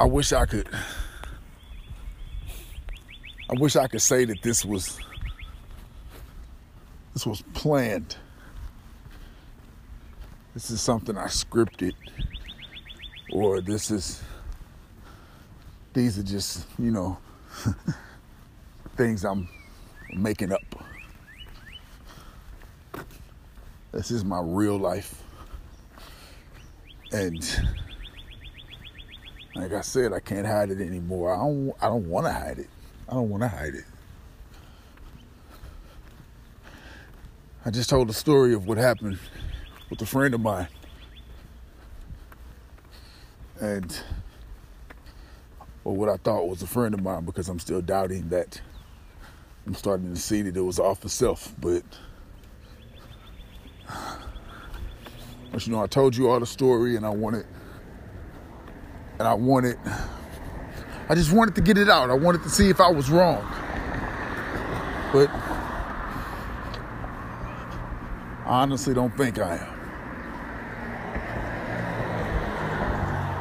I wish I could. I wish I could say that this was this was planned. This is something I scripted, or this is these are just you know things I'm making up. This is my real life, and like I said, I can't hide it anymore. I don't. I don't want to hide it. I don't want to hide it. I just told the story of what happened with a friend of mine. And, or what I thought was a friend of mine because I'm still doubting that I'm starting to see that it was off of self. But, but you know, I told you all the story and I wanted, and I wanted I just wanted to get it out. I wanted to see if I was wrong. But I honestly don't think I am.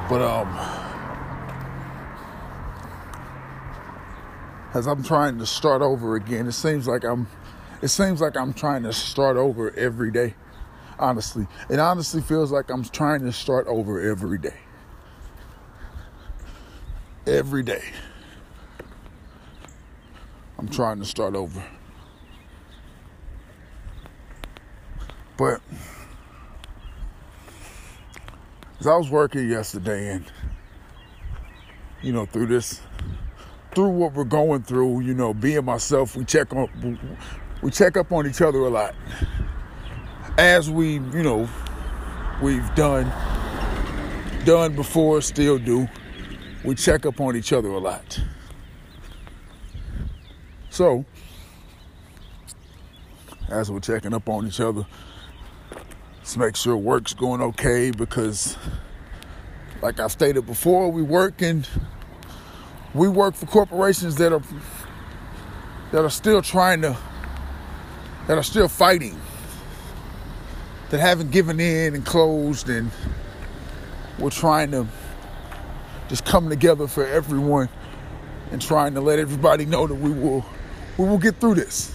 But um as I'm trying to start over again, it seems like I'm it seems like I'm trying to start over every day. Honestly. It honestly feels like I'm trying to start over every day every day. I'm trying to start over. But as I was working yesterday and you know through this through what we're going through, you know, being myself, we check on we check up on each other a lot. As we, you know, we've done done before, still do we check up on each other a lot. So, as we're checking up on each other, let's make sure work's going okay because, like I stated before, we work and we work for corporations that are that are still trying to that are still fighting that haven't given in and closed and we're trying to just coming together for everyone and trying to let everybody know that we will we will get through this.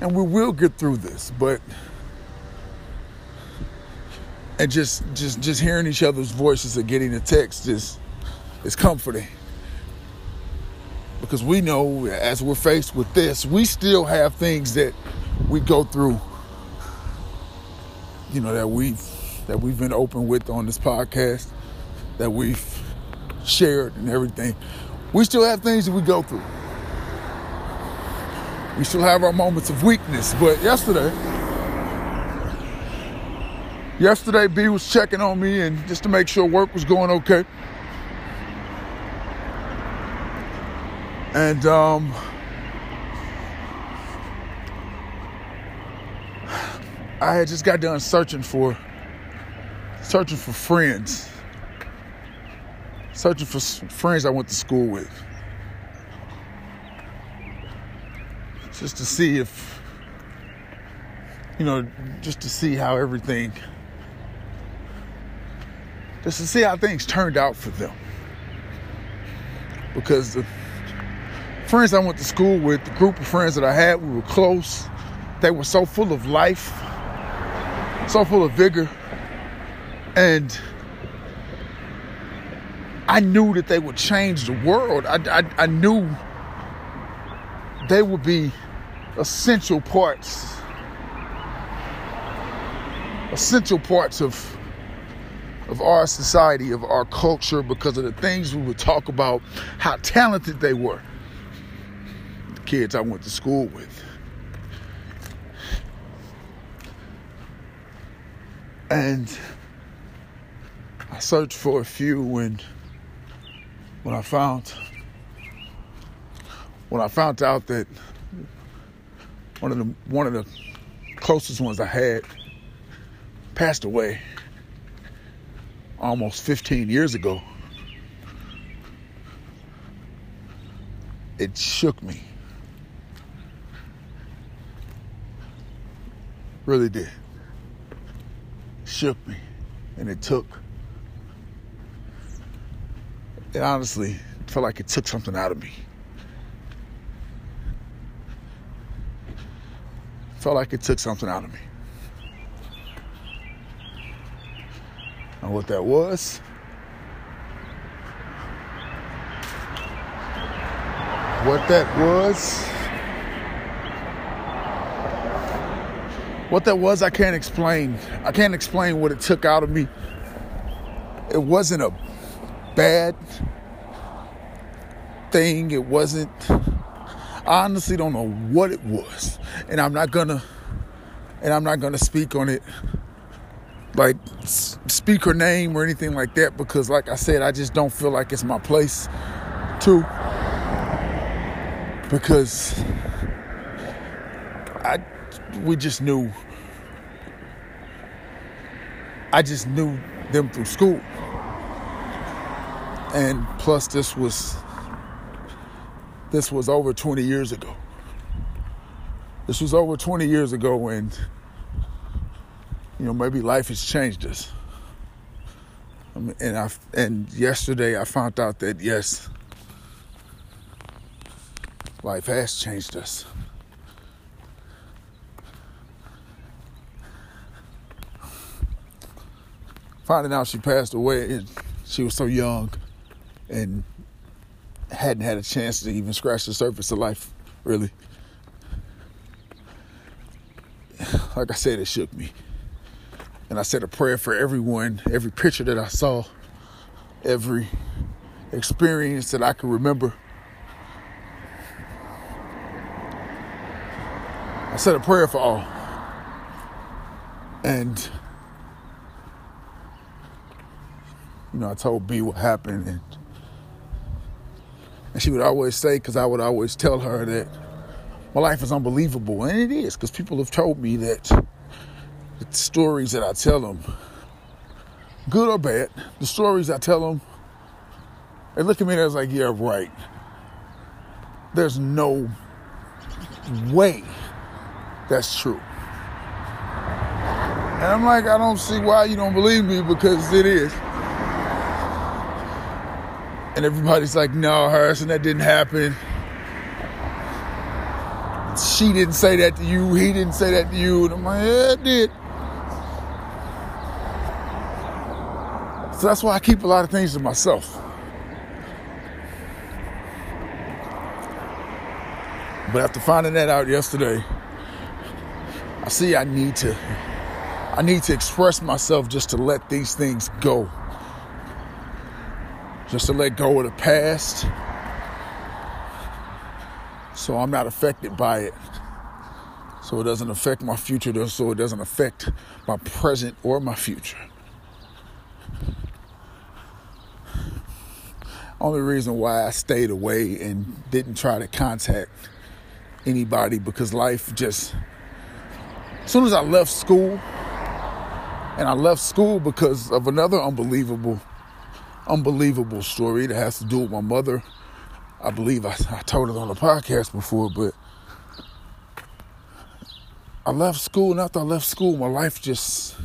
And we will get through this, but and just just just hearing each other's voices and getting the text is is comforting. Because we know as we're faced with this, we still have things that we go through you know that we've that we've been open with on this podcast that we've shared and everything, we still have things that we go through. We still have our moments of weakness. But yesterday, yesterday B was checking on me and just to make sure work was going okay. And um, I had just got done searching for searching for friends searching for friends I went to school with. Just to see if, you know, just to see how everything, just to see how things turned out for them. Because the friends I went to school with, the group of friends that I had, we were close. They were so full of life, so full of vigor. And I knew that they would change the world. I, I, I knew they would be essential parts, essential parts of of our society, of our culture, because of the things we would talk about, how talented they were. The kids I went to school with. And I searched for a few and when I found when I found out that one of the one of the closest ones I had passed away almost 15 years ago, it shook me. Really did. Shook me. And it took it honestly felt like it took something out of me. Felt like it took something out of me. And what that was, what that was, what that was, I can't explain. I can't explain what it took out of me. It wasn't a bad thing. It wasn't. I honestly don't know what it was, and I'm not gonna. And I'm not gonna speak on it, like speak her name or anything like that, because, like I said, I just don't feel like it's my place to. Because I, we just knew. I just knew them through school. And plus this was this was over 20 years ago. This was over 20 years ago and you know maybe life has changed us. Um, and I and yesterday I found out that yes life has changed us. Finding out she passed away and she was so young and hadn't had a chance to even scratch the surface of life, really. Like I said, it shook me. And I said a prayer for everyone, every picture that I saw, every experience that I can remember. I said a prayer for all. And, you know, I told B what happened and and she would always say, because I would always tell her that my life is unbelievable. And it is, because people have told me that the stories that I tell them, good or bad, the stories I tell them, they look at me and it's like, yeah, right. There's no way that's true. And I'm like, I don't see why you don't believe me because it is. And everybody's like, no, Harrison, that didn't happen. She didn't say that to you. He didn't say that to you. And I'm like, yeah, it did. So that's why I keep a lot of things to myself. But after finding that out yesterday, I see I need to I need to express myself just to let these things go just to let go of the past so I'm not affected by it. So it doesn't affect my future, so it doesn't affect my present or my future. Only reason why I stayed away and didn't try to contact anybody because life just. As soon as I left school, and I left school because of another unbelievable unbelievable story that has to do with my mother. I believe I, I told it on the podcast before, but I left school, and after I left school, my life just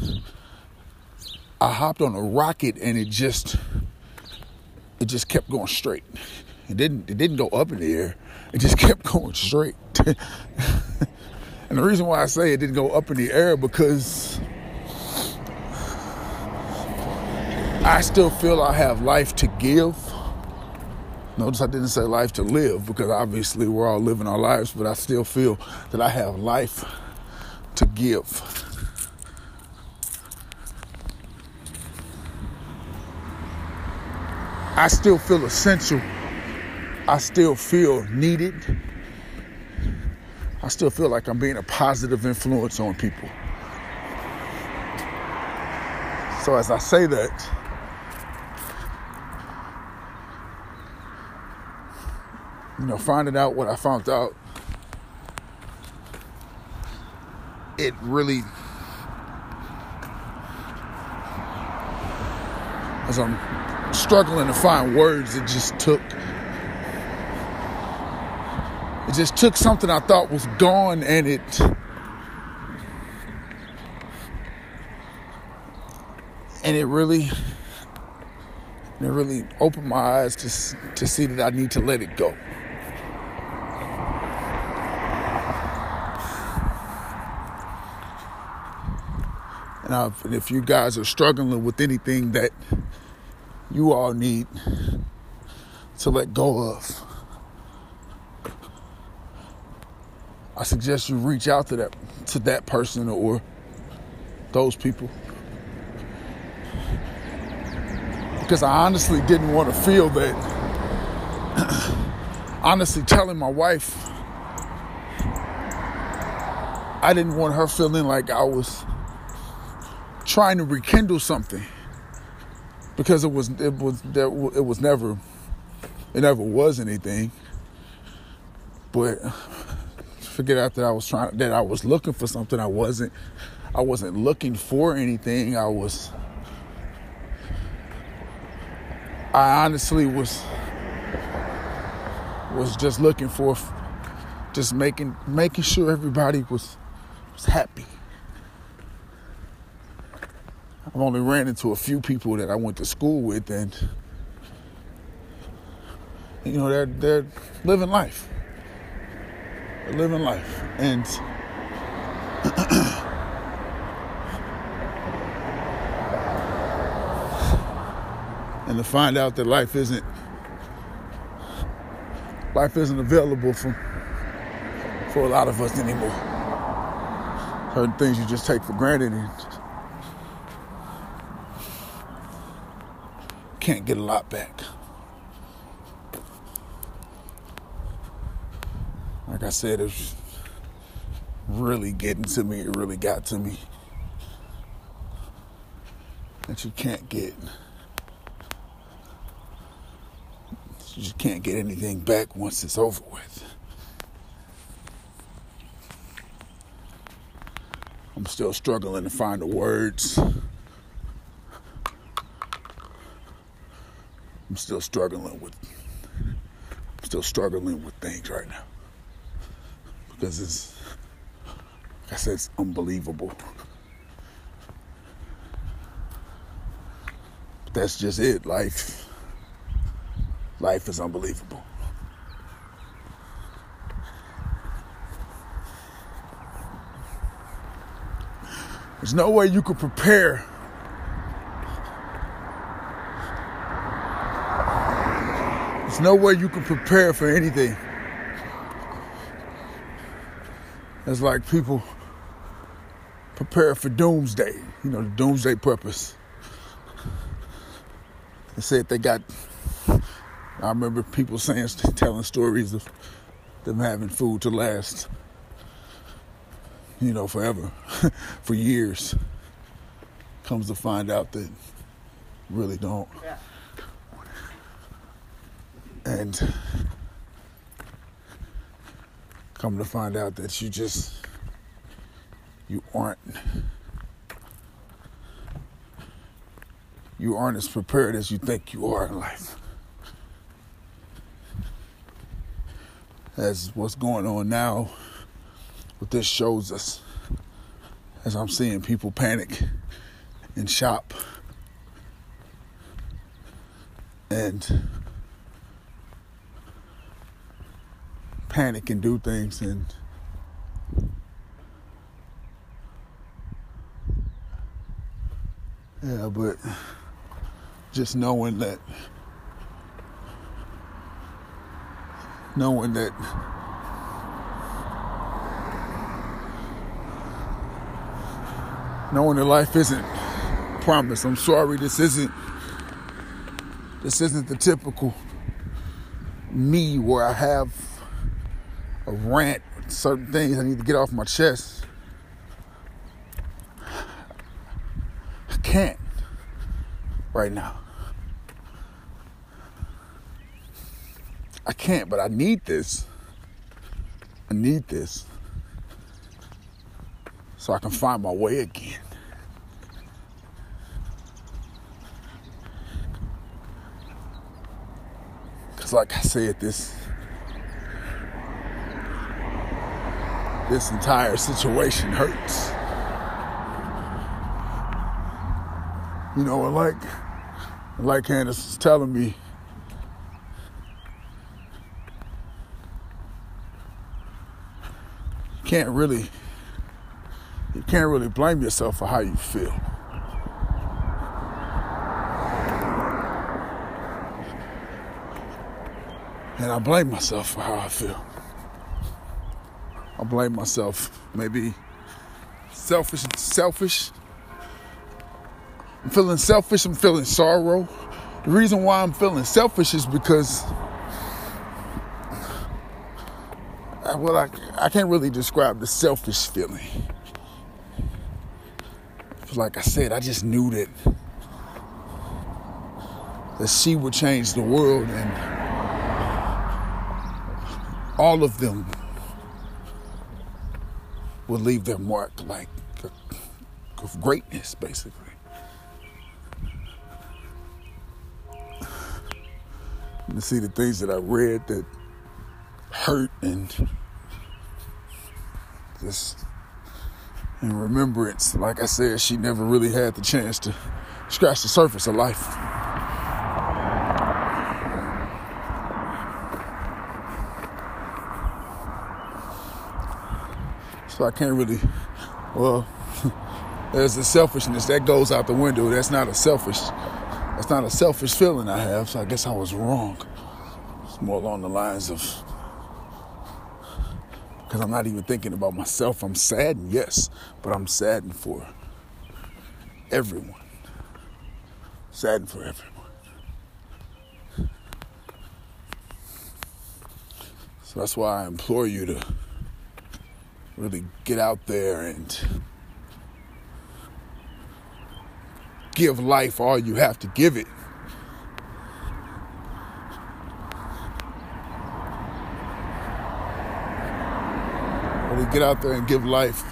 I hopped on a rocket and it just it just kept going straight. It didn't it didn't go up in the air. It just kept going straight. and the reason why I say it didn't go up in the air because I still feel I have life to give. Notice I didn't say life to live because obviously we're all living our lives, but I still feel that I have life to give. I still feel essential. I still feel needed. I still feel like I'm being a positive influence on people. So as I say that, you know, finding out what I found out, it really, as I'm struggling to find words, it just took, it just took something I thought was gone and it, and it really, And it really opened my eyes to, to see that I need to let it go. And, i and if you guys are struggling with anything that you all need to let go of, I suggest you reach out to that to that person or those people. Because I honestly didn't want to feel that honestly telling my wife I didn't want her feeling like I was trying to rekindle something because it was it was it was never it never was anything but forget after I was trying that I was looking for something. I wasn't. I wasn't looking for anything. I was. I honestly was was just looking for just making making sure everybody was was happy. I've only ran into a few people that I went to school with and you know they're they're living life living life. And and to find out that life isn't life isn't available for for a lot of us anymore. Certain things you just take for granted and can't get a lot back. like I said, it's really getting to me. It really got to me. That you can't get. You just can't get anything back once it's over with. I'm still struggling to find the words. I'm still struggling with I'm still struggling with things right now because it's, like I said, it's unbelievable. But that's just it. Life, life is unbelievable. There's no way you could prepare. There's no way you can prepare for anything. It's like people prepare for doomsday, you know, the doomsday purpose. They said they got, I remember people saying, telling stories of them having food to last, you know, forever, for years. Comes to find out that really don't. Yeah. And come to find out that you just you aren't you aren't as prepared as you think you are in life. As what's going on now, what this shows us, as I'm seeing people panic and shop and panic and do things and yeah but just knowing that knowing that knowing that life isn't promised. I'm sorry this isn't this isn't the typical me where i have a rant, certain things I need to get off my chest. I can't right now. I can't, but I need this. I need this so I can find my way again. Because, like I said, this this entire situation hurts. You know, like Like Candace is telling me, you can't really you can't really blame yourself for how you feel. And I blame myself for how I feel. Blame myself. Maybe selfish, selfish. I'm feeling selfish. I'm feeling sorrow. The reason why I'm feeling selfish is because, well, I, I can't really describe the selfish feeling. Like I said, I just knew that that she would change the world and all of them will leave their mark like of greatness, basically. To see the things that I read that hurt and just in remembrance, like I said, she never really had the chance to scratch the surface of life. So I can't really, well, there's the selfishness that goes out the window. That's not a selfish, that's not a selfish feeling I have. So I guess I was wrong. It's more along the lines of, because I'm not even thinking about myself. I'm saddened, yes, but I'm saddened for everyone. Saddened for everyone. So that's why I implore you to really get out there and give life all you have to give it. Really get out there and give life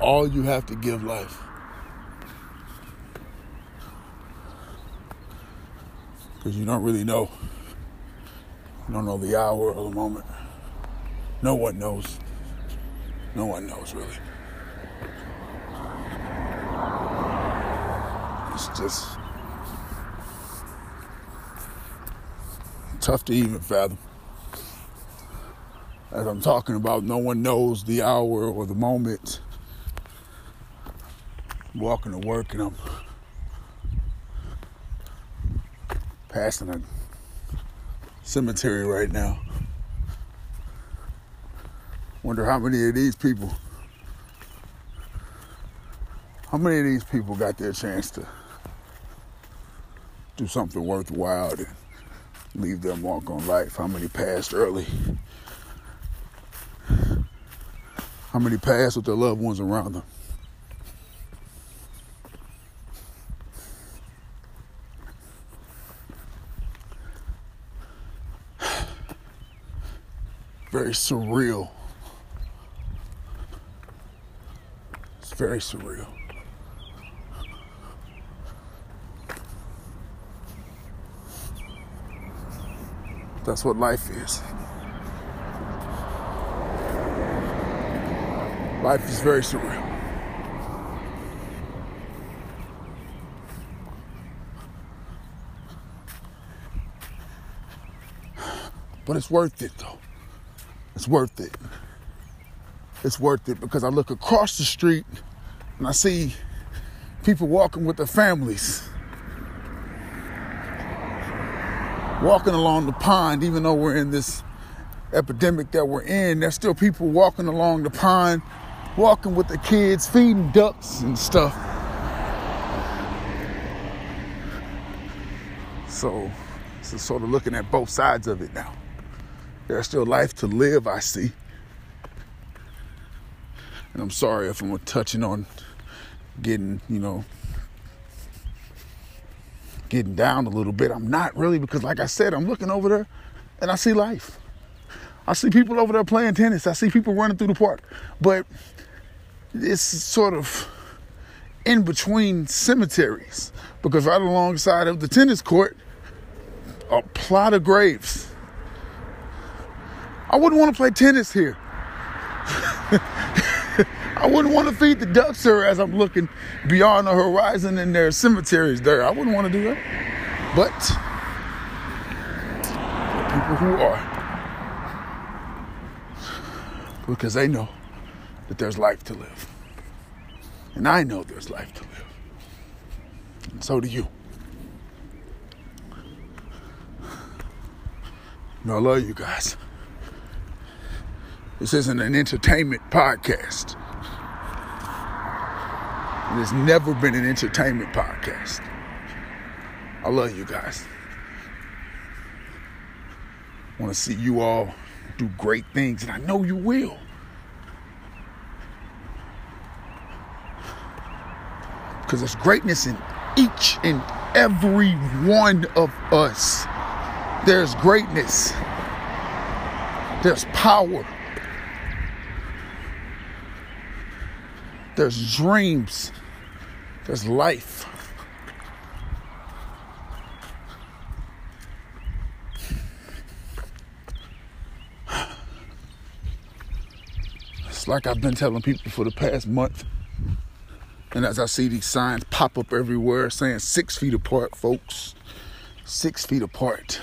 all you have to give life. Because you don't really know. You don't know the hour or the moment. No one knows. No one knows really. It's just tough to even fathom. As I'm talking about, no one knows the hour or the moment. I'm walking to work and I'm passing a cemetery right now. Wonder how many of these people, how many of these people got their chance to do something worthwhile and leave their mark on life? How many passed early? How many passed with their loved ones around them? Very surreal very surreal. That's what life is. Life is very surreal. But it's worth it though. It's worth it it's worth it because I look across the street and I see people walking with their families. Walking along the pond, even though we're in this epidemic that we're in, there's still people walking along the pond, walking with the kids, feeding ducks and stuff. So, so sort of looking at both sides of it now. There's still life to live, I see. And I'm sorry if I'm touching on getting, you know, getting down a little bit. I'm not really because, like I said, I'm looking over there and I see life. I see people over there playing tennis. I see people running through the park. But it's sort of in between cemeteries because right alongside of the tennis court, a plot of graves. I wouldn't want to play tennis here. I wouldn't want to feed the ducks here as I'm looking beyond the horizon and there's cemeteries there. I wouldn't want to do that. But people who are. Because they know that there's life to live. And I know there's life to live. And so do you. Know, I love you guys. This isn't an entertainment podcast. Has never been an entertainment podcast. I love you guys. I want to see you all do great things, and I know you will. Because there's greatness in each and every one of us. There's greatness, there's power, there's dreams, there's life. It's like I've been telling people for the past month. And as I see these signs pop up everywhere saying six feet apart, folks, six feet apart.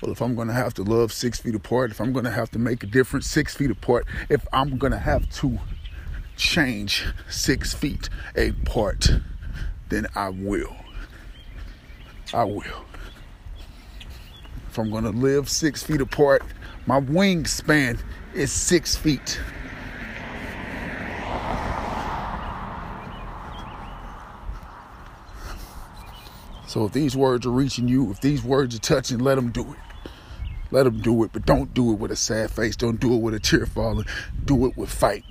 Well, if I'm going to have to love six feet apart, if I'm going to have to make a difference six feet apart, if I'm going to have to change six feet apart, then I will. I will. If I'm going to live six feet apart, my wingspan is six feet. So if these words are reaching you, if these words are touching, let them do it. Let them do it, but don't do it with a sad face. Don't do it with a tear falling. Do it with fight.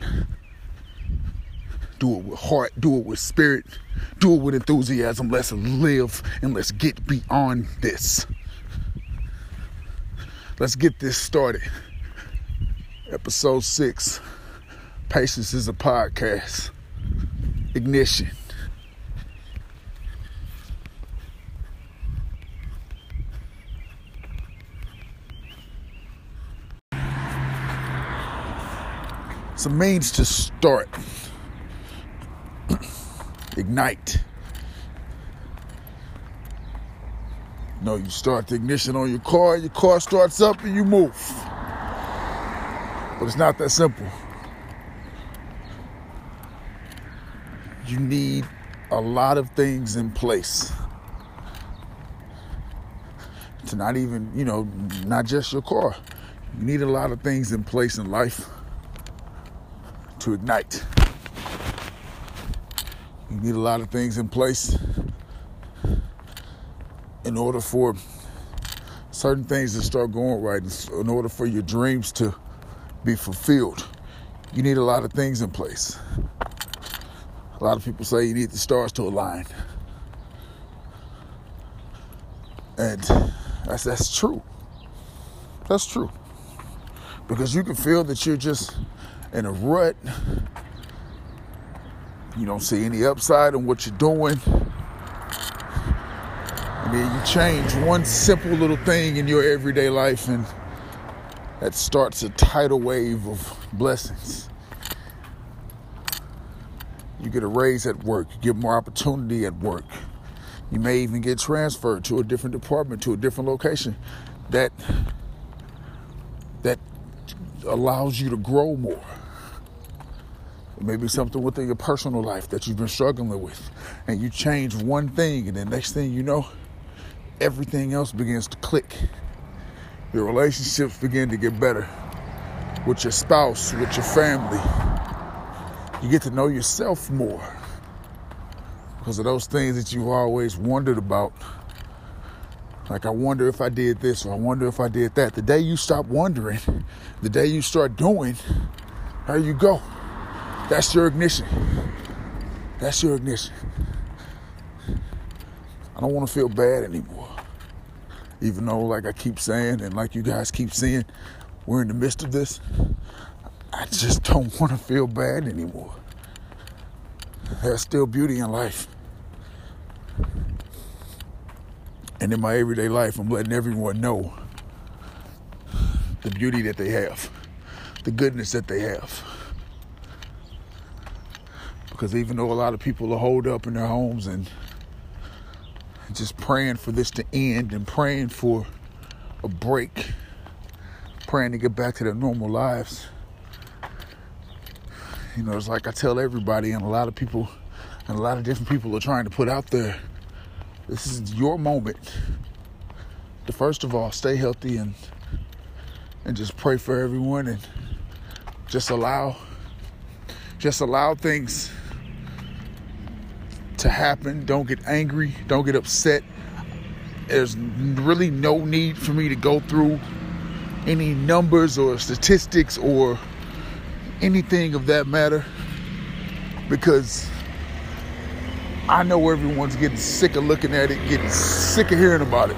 Do it with heart. Do it with spirit. Do it with enthusiasm. Let's live and let's get beyond this. Let's get this started. Episode six Patience is a podcast. Ignition. A means to start. Ignite. You know, you start the ignition on your car, your car starts up and you move. But it's not that simple. You need a lot of things in place to not even, you know, not just your car. You need a lot of things in place in life to ignite. You need a lot of things in place in order for certain things to start going right, in order for your dreams to be fulfilled. You need a lot of things in place. A lot of people say you need the stars to align. And that's that's true. That's true. Because you can feel that you're just in a rut. You don't see any upside in what you're doing. And then you change one simple little thing in your everyday life, and that starts a tidal wave of blessings. You get a raise at work, you get more opportunity at work. You may even get transferred to a different department, to a different location that allows you to grow more. Maybe something within your personal life that you've been struggling with, and you change one thing, and the next thing you know, everything else begins to click. Your relationships begin to get better with your spouse, with your family. You get to know yourself more because of those things that you've always wondered about. Like, I wonder if I did this or I wonder if I did that. The day you stop wondering, the day you start doing, there you go. That's your ignition. That's your ignition. I don't want to feel bad anymore. Even though, like I keep saying, and like you guys keep saying, we're in the midst of this. I just don't want to feel bad anymore. There's still beauty in life. And in my everyday life, I'm letting everyone know the beauty that they have the goodness that they have. Because even though a lot of people are holed up in their homes and just praying for this to end and praying for a break, praying to get back to their normal lives. You know, it's like I tell everybody, and a lot of people, and a lot of different people are trying to put out there this is your moment to first of all stay healthy and and just pray for everyone and just allow just allow things to happen. Don't get angry. Don't get upset. There's really no need for me to go through any numbers or statistics or anything of that matter because I know everyone's getting sick of looking at it, getting sick of hearing about it.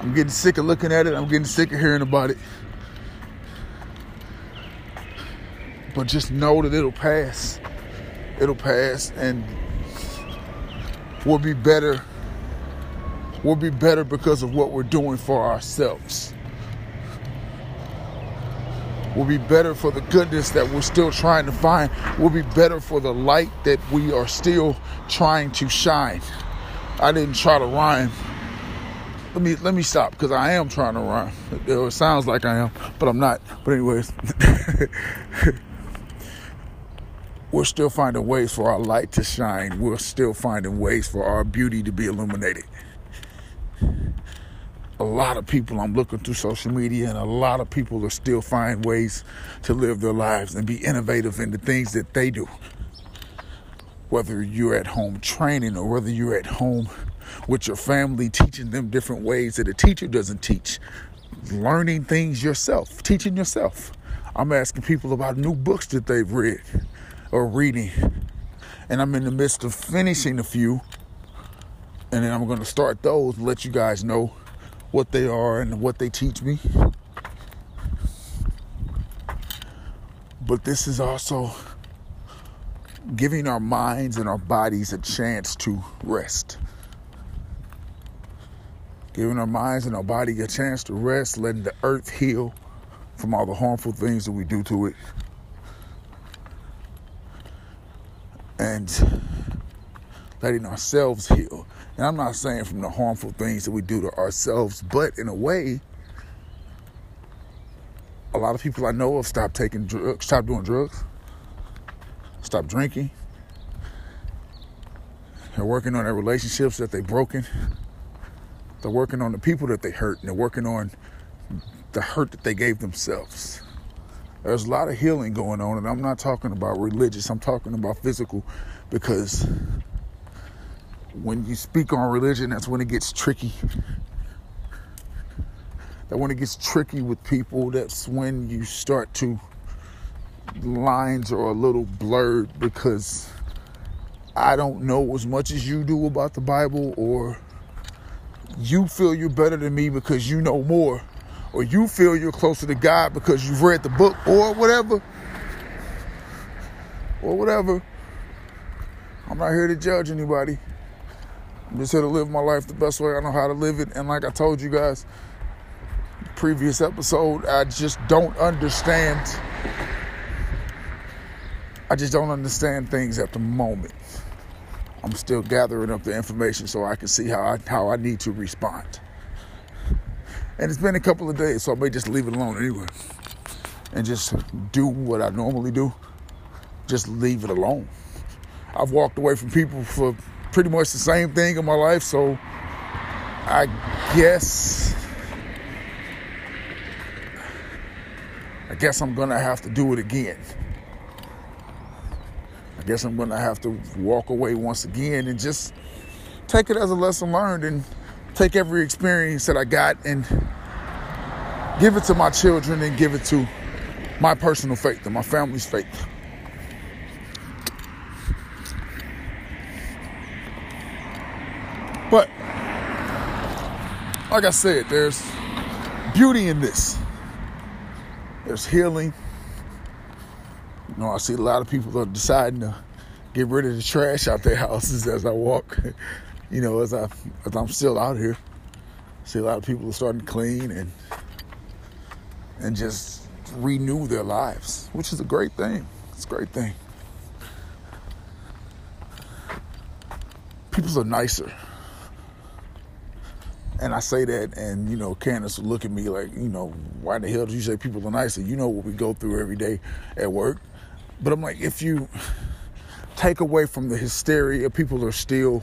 I'm getting sick of looking at it, I'm getting sick of hearing about it. But just know that it'll pass it'll pass and we'll be better. We'll be better because of what we're doing for ourselves. We'll be better for the goodness that we're still trying to find. We'll be better for the light that we are still trying to shine. I didn't try to rhyme. Let me let me stop because I am trying to rhyme. It sounds like I am, but I'm not. But anyways. we're still finding ways for our light to shine. We're still finding ways for our beauty to be illuminated. A lot of people, I'm looking through social media, and a lot of people are still finding ways to live their lives and be innovative in the things that they do. Whether you're at home training or whether you're at home with your family, teaching them different ways that a teacher doesn't teach, learning things yourself, teaching yourself. I'm asking people about new books that they've read or reading. And I'm in the midst of finishing a few. And then I'm going to start those, and let you guys know what they are and what they teach me. But this is also giving our minds and our bodies a chance to rest. Giving our minds and our body a chance to rest, letting the earth heal from all the harmful things that we do to it. and letting ourselves heal. And I'm not saying from the harmful things that we do to ourselves, but in a way, a lot of people I know have stopped taking drugs, stopped doing drugs, stopped drinking. They're working on their relationships that they've broken. They're working on the people that they hurt, and they're working on the hurt that they gave themselves. There's a lot of healing going on, and I'm not talking about religious, I'm talking about physical because when you speak on religion, that's when it gets tricky. That when it gets tricky with people, that's when you start to lines are a little blurred because I don't know as much as you do about the Bible, or you feel you're better than me because you know more or you feel you're closer to God because you've read the book or whatever, or whatever. I'm not here to judge anybody. I'm just here to live my life the best way I know how to live it. And like I told you guys, previous episode, I just don't understand. I just don't understand things at the moment. I'm still gathering up the information so I can see how I, how I need to respond. And it's been a couple of days, so I may just leave it alone anyway. And just do what I normally do. Just leave it alone. I've walked away from people for pretty much the same thing in my life, so I guess I guess I'm gonna have to do it again. I guess I'm gonna have to walk away once again and just take it as a lesson learned and take every experience that I got and give it to my children and give it to my personal faith and my family's faith. But like I said, there's beauty in this. There's healing. You know, I see a lot of people are deciding to get rid of the trash out their houses as I walk you know, as I as I'm still out here, I see a lot of people are starting to clean and and just renew their lives, which is a great thing. It's a great thing. People are nicer. And I say that, and you know, Candace would look at me like, you know, why the hell do you say people are nicer? You know what we go through every day at work. But I'm like, if you take away from the hysteria, people are still,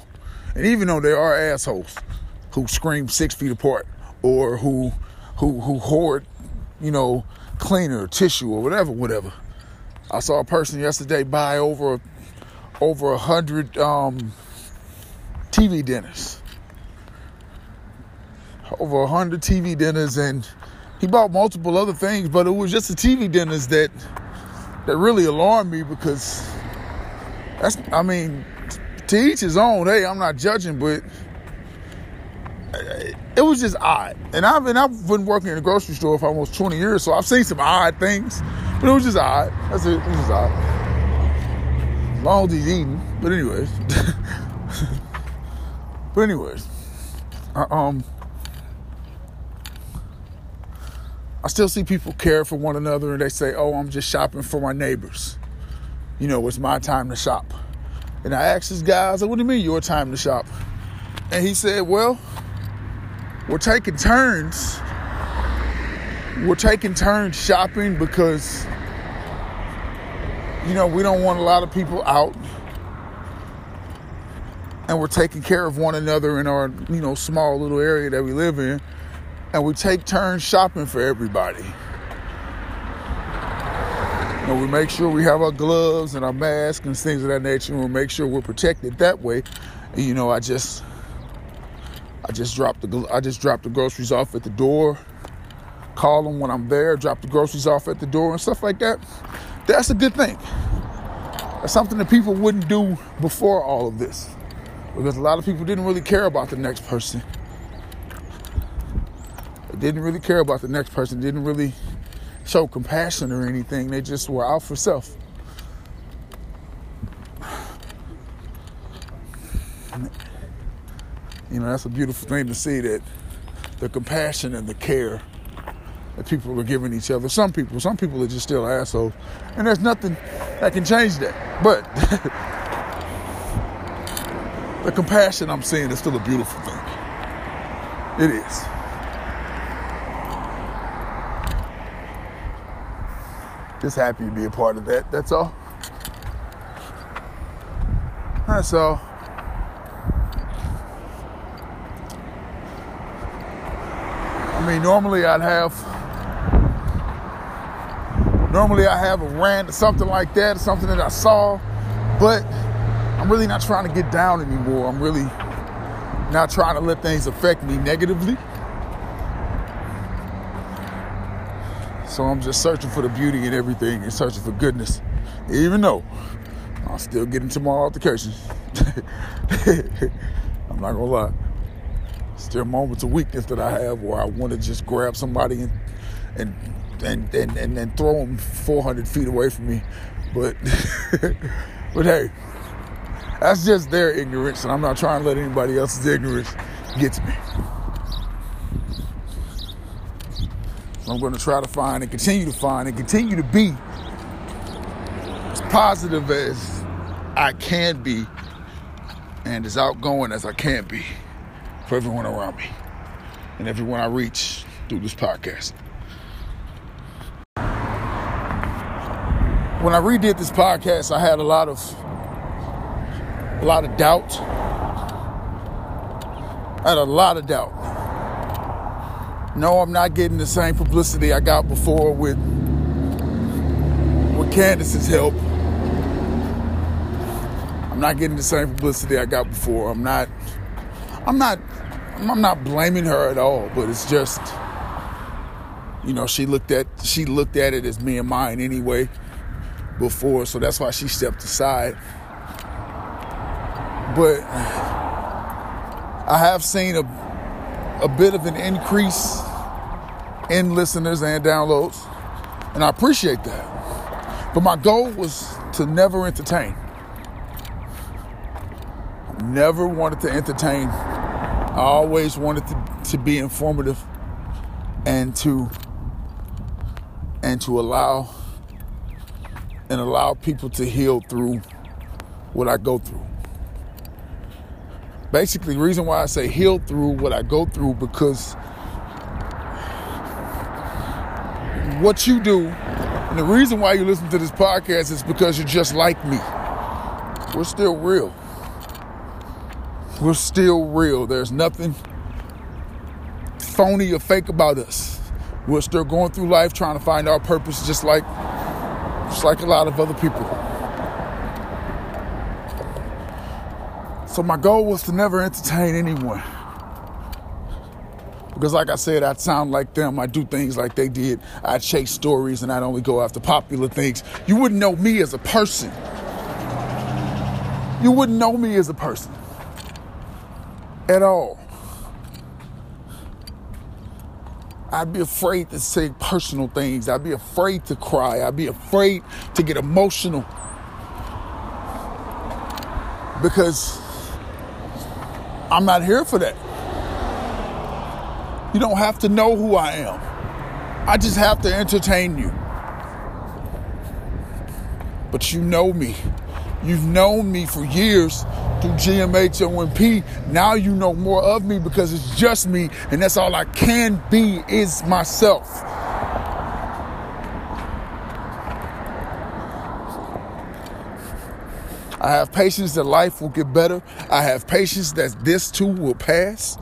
and even though there are assholes who scream six feet apart or who who who hoard, you know, cleaner, tissue, or whatever, whatever. I saw a person yesterday buy over over a hundred um, TV dinners over 100 TV dinners and he bought multiple other things, but it was just the TV dinners that that really alarmed me because that's I mean to each his own. Hey, I'm not judging, but it was just odd. And I've been I've been working in a grocery store for almost 20 years, so I've seen some odd things, but it was just odd. That's it. It was just odd. As long as he's eating. But anyways. but anyways. Uh, um I still see people care for one another and they say, oh, I'm just shopping for my neighbors. You know, it's my time to shop. And I asked this guy, I said, what do you mean your time to shop? And he said, well, we're taking turns. We're taking turns shopping because, you know, we don't want a lot of people out. And we're taking care of one another in our, you know, small little area that we live in and we take turns shopping for everybody. And we make sure we have our gloves and our masks and things of that nature, and we make sure we're protected that way. And, you know, I just, I just dropped the, I just dropped the groceries off at the door. Call them when I'm there. Drop the groceries off at the door and stuff like that. That's a good thing. That's something that people wouldn't do before all of this, because a lot of people didn't really care about the next person didn't really care about the next person, didn't really show compassion or anything. They just were out for self. You know, that's a beautiful thing to see that the compassion and the care that people are giving each other. Some people, some people are just still assholes. And there's nothing that can change that. But the compassion I'm seeing is still a beautiful thing. It is. Just happy to be a part of that. That's all. That's all. I mean, normally I'd have, normally I have a rant or something like that, something that I saw, but I'm really not trying to get down anymore. I'm really not trying to let things affect me negatively. So I'm just searching for the beauty in everything and searching for goodness, even though I'm still getting to my altercations. I'm not gonna lie. Still moments of weakness that I have where I want to just grab somebody and and and and, and, and throw them 400 feet away from me. But but hey, that's just their ignorance, and I'm not trying to let anybody else's ignorance get to me. I'm going to try to find and continue to find and continue to be as positive as I can be and as outgoing as I can be for everyone around me and everyone I reach through this podcast. When I redid this podcast, I had a lot of a lot of doubt. I had a lot of doubt. No, I'm not getting the same publicity I got before with with Candace's help. I'm not getting the same publicity I got before. I'm not I'm not I'm not blaming her at all, but it's just you know, she looked at she looked at it as me and mine anyway before, so that's why she stepped aside. But I have seen a a bit of an increase in listeners and downloads, and I appreciate that. But my goal was to never entertain. Never wanted to entertain. I always wanted to, to be informative and to and to allow and allow people to heal through what I go through. Basically, the reason why I say heal through what I go through because what you do and the reason why you listen to this podcast is because you're just like me. We're still real. We're still real. There's nothing phony or fake about us. We're still going through life trying to find our purpose just like just like a lot of other people. So my goal was to never entertain anyone. Because like I said, I'd sound like them. I do things like they did. I chase stories and I'd only go after popular things. You wouldn't know me as a person. You wouldn't know me as a person. At all. I'd be afraid to say personal things. I'd be afraid to cry. I'd be afraid to get emotional. Because I'm not here for that. You don't have to know who I am. I just have to entertain you. But you know me. You've known me for years through GMHOMP. Now you know more of me because it's just me, and that's all I can be is myself. I have patience that life will get better. I have patience that this too will pass.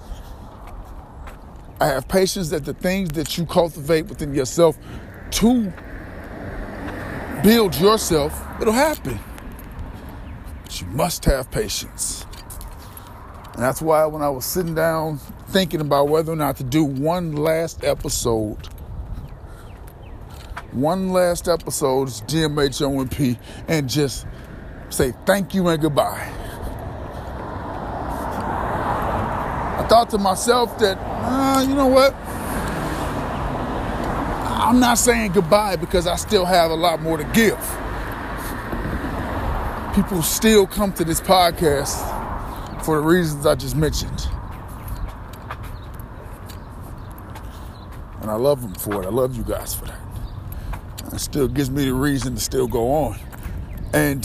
I have patience that the things that you cultivate within yourself to build yourself, it'll happen But you must have patience. And that's why when I was sitting down thinking about whether or not to do one last episode, one last episode is GMHOMP and just say thank you and goodbye. I thought to myself that, uh, you know what? I'm not saying goodbye because I still have a lot more to give people still come to this podcast for the reasons I just mentioned. And I love them for it. I love you guys for that. It still gives me the reason to still go on. And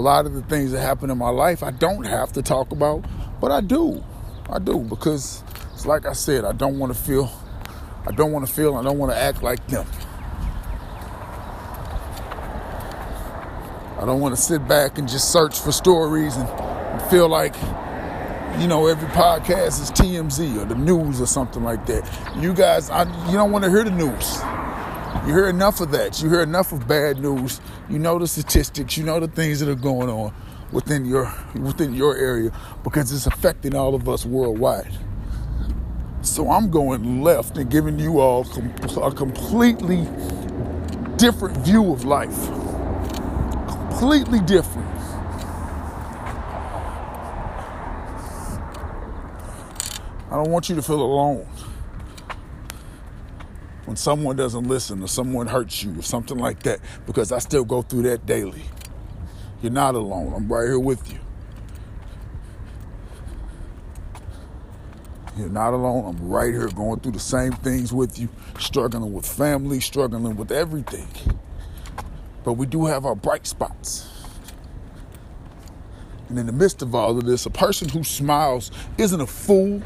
a lot of the things that happen in my life, I don't have to talk about, but I do. I do because it's like I said, I don't want to feel, I don't want to feel, I don't want to act like them. I don't want to sit back and just search for stories and, feel like, you know, every podcast is TMZ or the news or something like that. You guys, I, you don't want to hear the news. You hear enough of that. You hear enough of bad news. You know the statistics. You know the things that are going on within your within your area because it's affecting all of us worldwide. So I'm going left and giving you all a completely different view of life completely different. I don't want you to feel alone. When someone doesn't listen or someone hurts you or something like that, because I still go through that daily. You're not alone. I'm right here with you. You're not alone. I'm right here going through the same things with you, struggling with family, struggling with everything. But we do have our bright spots. And in the midst of all of this, a person who smiles isn't a fool,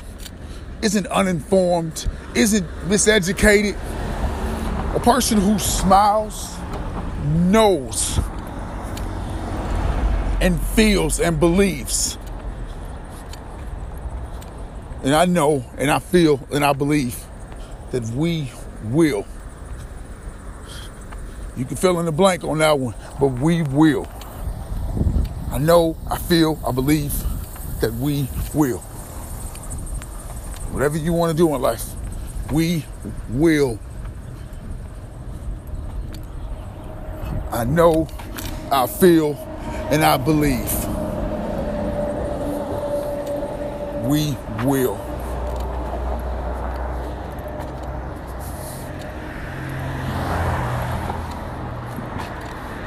isn't uninformed, isn't miseducated. A person who smiles knows and feels and believes. And I know and I feel and I believe that we will you can fill in the blank on that one, but we will. I know, I feel, I believe that we will. Whatever you want to do in life, we will. I know, I feel, and I believe. We will.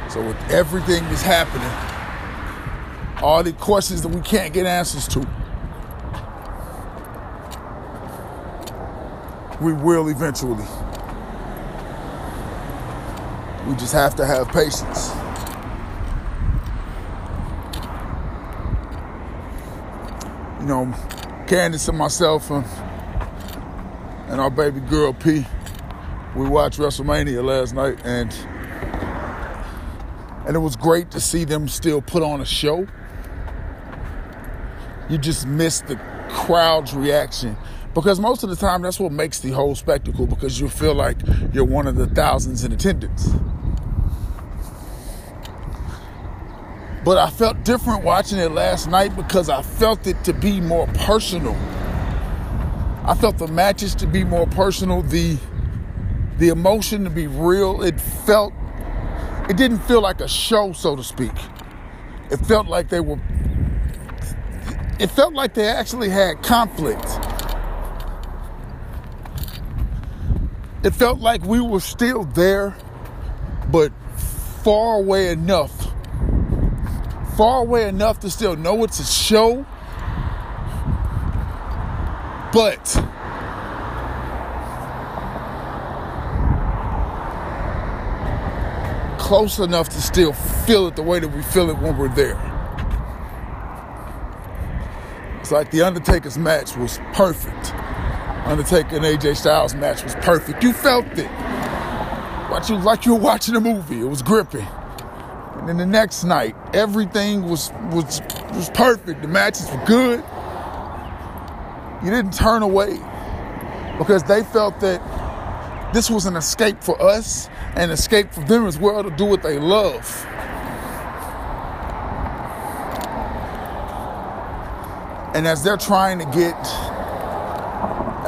So with everything that's happening, all the questions that we can't get answers to, we will eventually. We just have to have patience. You know, Candace and myself and, and our baby girl P, we watched WrestleMania last night and and it was great to see them still put on a show. You just miss the crowd's reaction because most of the time that's what makes the whole spectacle because you feel like you're one of the thousands in attendance. But I felt different watching it last night because I felt it to be more personal. I felt the matches to be more personal, the the emotion to be real. It felt it didn't feel like a show, so to speak. It felt like they were it felt like they actually had conflict. It felt like we were still there, but far away enough far away enough to still know it's a show, but close enough to still feel it the way that we feel it when we're there. It's like the Undertaker's match was perfect. Undertaker and AJ Styles match was perfect. You felt it. Like you, like you were watching a movie. It was gripping. And then the next night, everything was was was perfect. The matches were good. You didn't turn away because they felt that this was an escape for us, and escape for them as well to do what they love. And as they're trying to get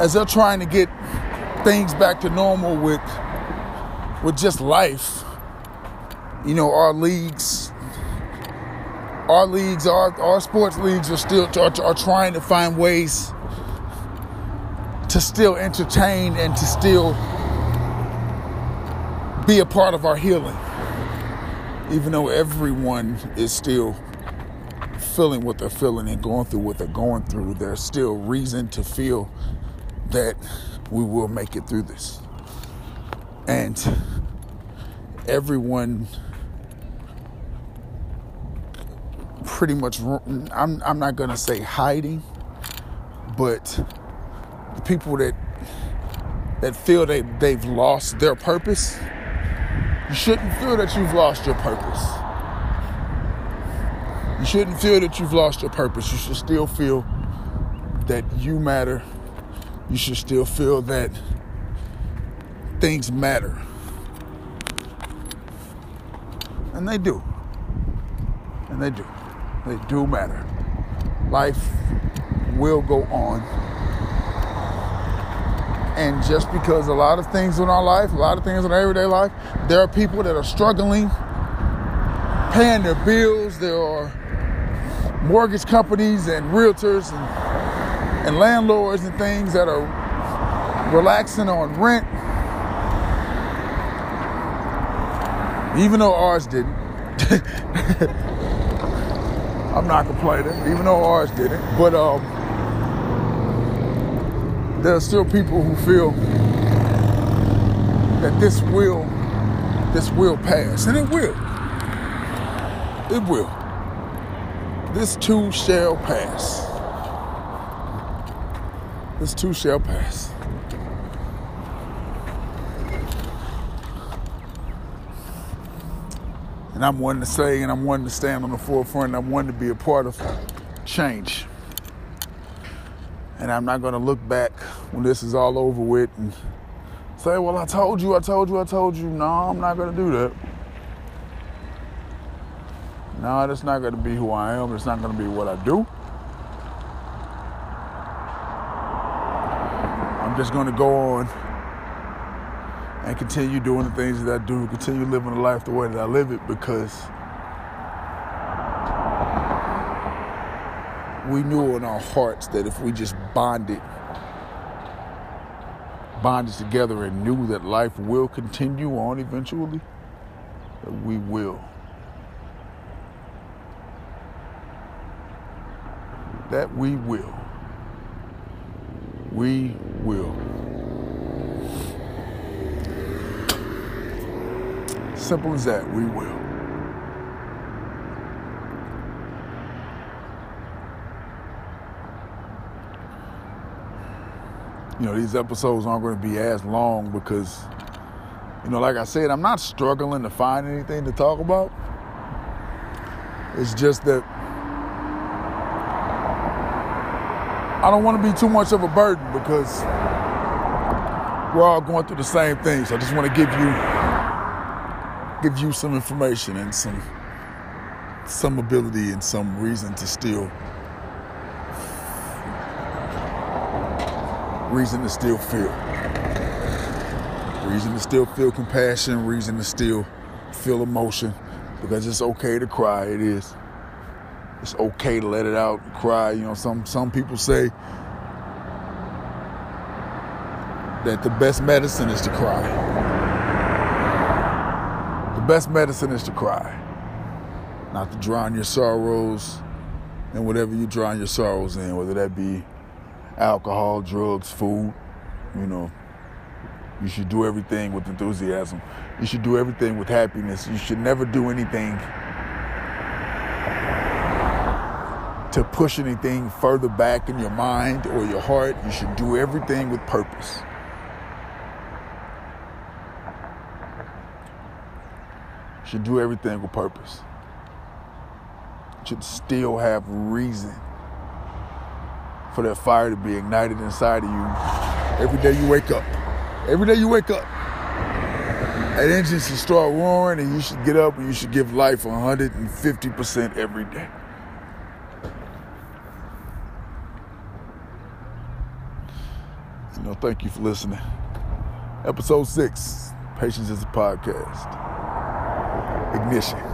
as they're trying to get things back to normal with with just life, you know, our leagues, our leagues, our, our sports leagues are still are, are trying to find ways to still entertain and to still be a part of our healing. Even though everyone is still feeling what they're feeling and going through what they're going through, there's still reason to feel that we will make it through this. And everyone pretty much I'm I'm not gonna say hiding, but the people that that feel they they've lost their purpose, you shouldn't feel that you've lost your purpose. You shouldn't feel that you've lost your purpose. You should still feel that you matter. You should still feel that things matter. And they do. And they do. They do matter. Life will go on. And just because a lot of things in our life, a lot of things in our everyday life, there are people that are struggling, paying their bills. There are mortgage companies and realtors and, and landlords and things that are relaxing on rent. Even though ours didn't. I'm not complaining, even though ours didn't. But um, there are still people who feel that this will, this will pass, and it will. It will. This too shall pass. This too shall pass. And I'm one to say, and I'm one to stand on the forefront, and I'm one to be a part of change. And I'm not going to look back when this is all over with and say, well, I told you, I told you, I told you. No, I'm not going to do that. No, that's not going to be who I am. It's not going to be what I do. Just going to go on and continue doing the things that I do, continue living the life the way that I live it because we knew in our hearts that if we just bonded, bonded together and knew that life will continue on eventually, that we will. That we will. We will. Simple as that. We will. You know, these episodes aren't going to be as long because, you know, like I said, I'm not struggling to find anything to talk about. It's just that I don't want to be too much of a burden because we're all going through the same thing. So I just want to give you give you some information and some some ability and some reason to still reason to still feel. Reason to still feel compassion, reason to still feel emotion because it's okay to cry. It is. It's okay to let it out, and cry. You know, some some people say that the best medicine is to cry. The best medicine is to cry. Not to drown your sorrows and whatever you drown your sorrows in, whether that be alcohol, drugs, food, you know. You should do everything with enthusiasm. You should do everything with happiness. You should never do anything to push anything further back in your mind or your heart. You should do everything with purpose. You should do everything with purpose. You should still have reason for that fire to be ignited inside of you every day you wake up. Every day you wake up, that engine should start roaring and you should get up and you should give life 150% every day. Know, thank you for listening. Episode six, Patience is a Podcast. Ignition.